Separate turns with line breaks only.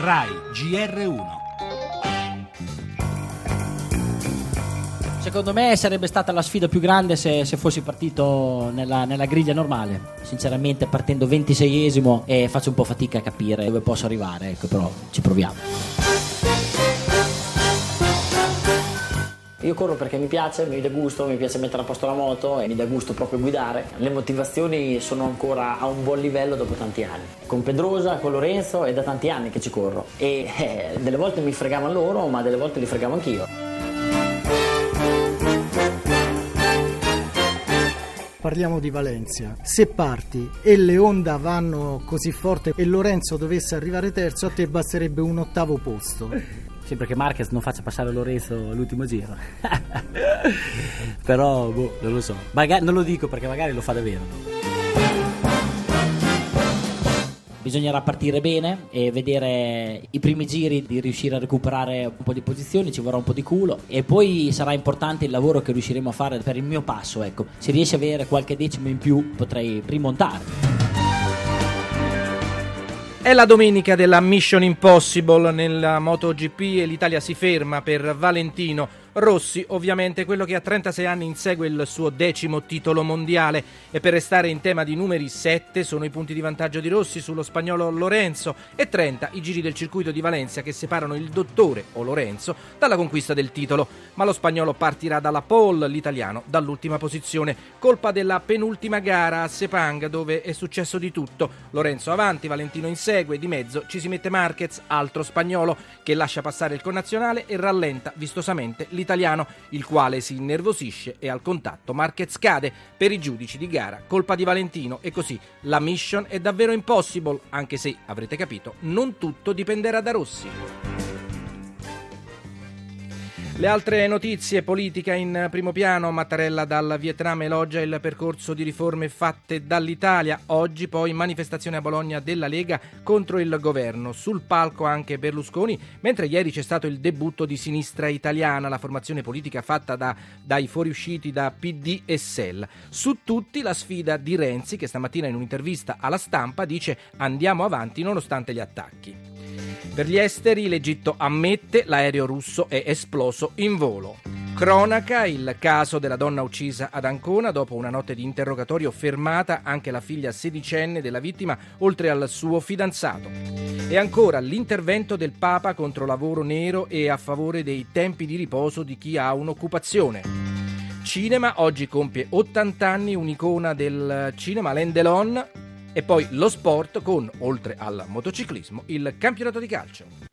RAI GR1
Secondo me sarebbe stata la sfida più grande se, se fossi partito nella, nella, griglia normale. Sinceramente partendo 26esimo e faccio un po' fatica a capire dove posso arrivare, ecco, però ci proviamo. Io corro perché mi piace, mi dà gusto, mi piace mettere a posto la moto e mi dà gusto proprio guidare. Le motivazioni sono ancora a un buon livello dopo tanti anni. Con Pedrosa, con Lorenzo è da tanti anni che ci corro e eh, delle volte mi fregavano loro, ma delle volte li fregavo anch'io.
Parliamo di Valencia. Se parti e le Honda vanno così forte e Lorenzo dovesse arrivare terzo, a te basterebbe un ottavo posto.
Sempre che Marquez non faccia passare Lorenzo all'ultimo giro. Però, boh, non lo so. Magari, non lo dico perché magari lo fa davvero. Bisognerà partire bene e vedere i primi giri di riuscire a recuperare un po' di posizioni, ci vorrà un po' di culo e poi sarà importante il lavoro che riusciremo a fare per il mio passo, ecco. Se riesci a avere qualche decimo in più potrei rimontare.
È la domenica della Mission Impossible. Nella MotoGP e l'Italia si ferma per Valentino Rossi, ovviamente quello che a 36 anni insegue il suo decimo titolo mondiale. E per restare in tema di numeri 7 sono i punti di vantaggio di Rossi sullo spagnolo Lorenzo e 30 i giri del circuito di Valencia che separano il dottore o Lorenzo dalla conquista del titolo, ma lo spagnolo partirà dalla pole, l'italiano dall'ultima posizione, colpa della penultima gara a Sepang dove è successo di tutto. Lorenzo avanti, Valentino insegue, di mezzo ci si mette Marquez, altro spagnolo che lascia passare il connazionale e rallenta vistosamente l'italiano l'italiano, il quale si innervosisce e al contatto Marquez cade per i giudici di gara, colpa di Valentino e così la mission è davvero impossible, anche se, avrete capito, non tutto dipenderà da Rossi. Le altre notizie, politica in primo piano, Mattarella dal Vietnam elogia il percorso di riforme fatte dall'Italia, oggi poi manifestazione a Bologna della Lega contro il governo, sul palco anche Berlusconi, mentre ieri c'è stato il debutto di Sinistra Italiana, la formazione politica fatta da, dai fuoriusciti da PD e SEL. Su tutti la sfida di Renzi che stamattina in un'intervista alla stampa dice andiamo avanti nonostante gli attacchi. Per gli esteri l'Egitto ammette l'aereo russo è esploso in volo. Cronaca, il caso della donna uccisa ad Ancona, dopo una notte di interrogatorio fermata anche la figlia sedicenne della vittima, oltre al suo fidanzato. E ancora l'intervento del Papa contro lavoro nero e a favore dei tempi di riposo di chi ha un'occupazione. Cinema, oggi compie 80 anni un'icona del cinema, Alain Delon, e poi lo sport con, oltre al motociclismo, il campionato di calcio.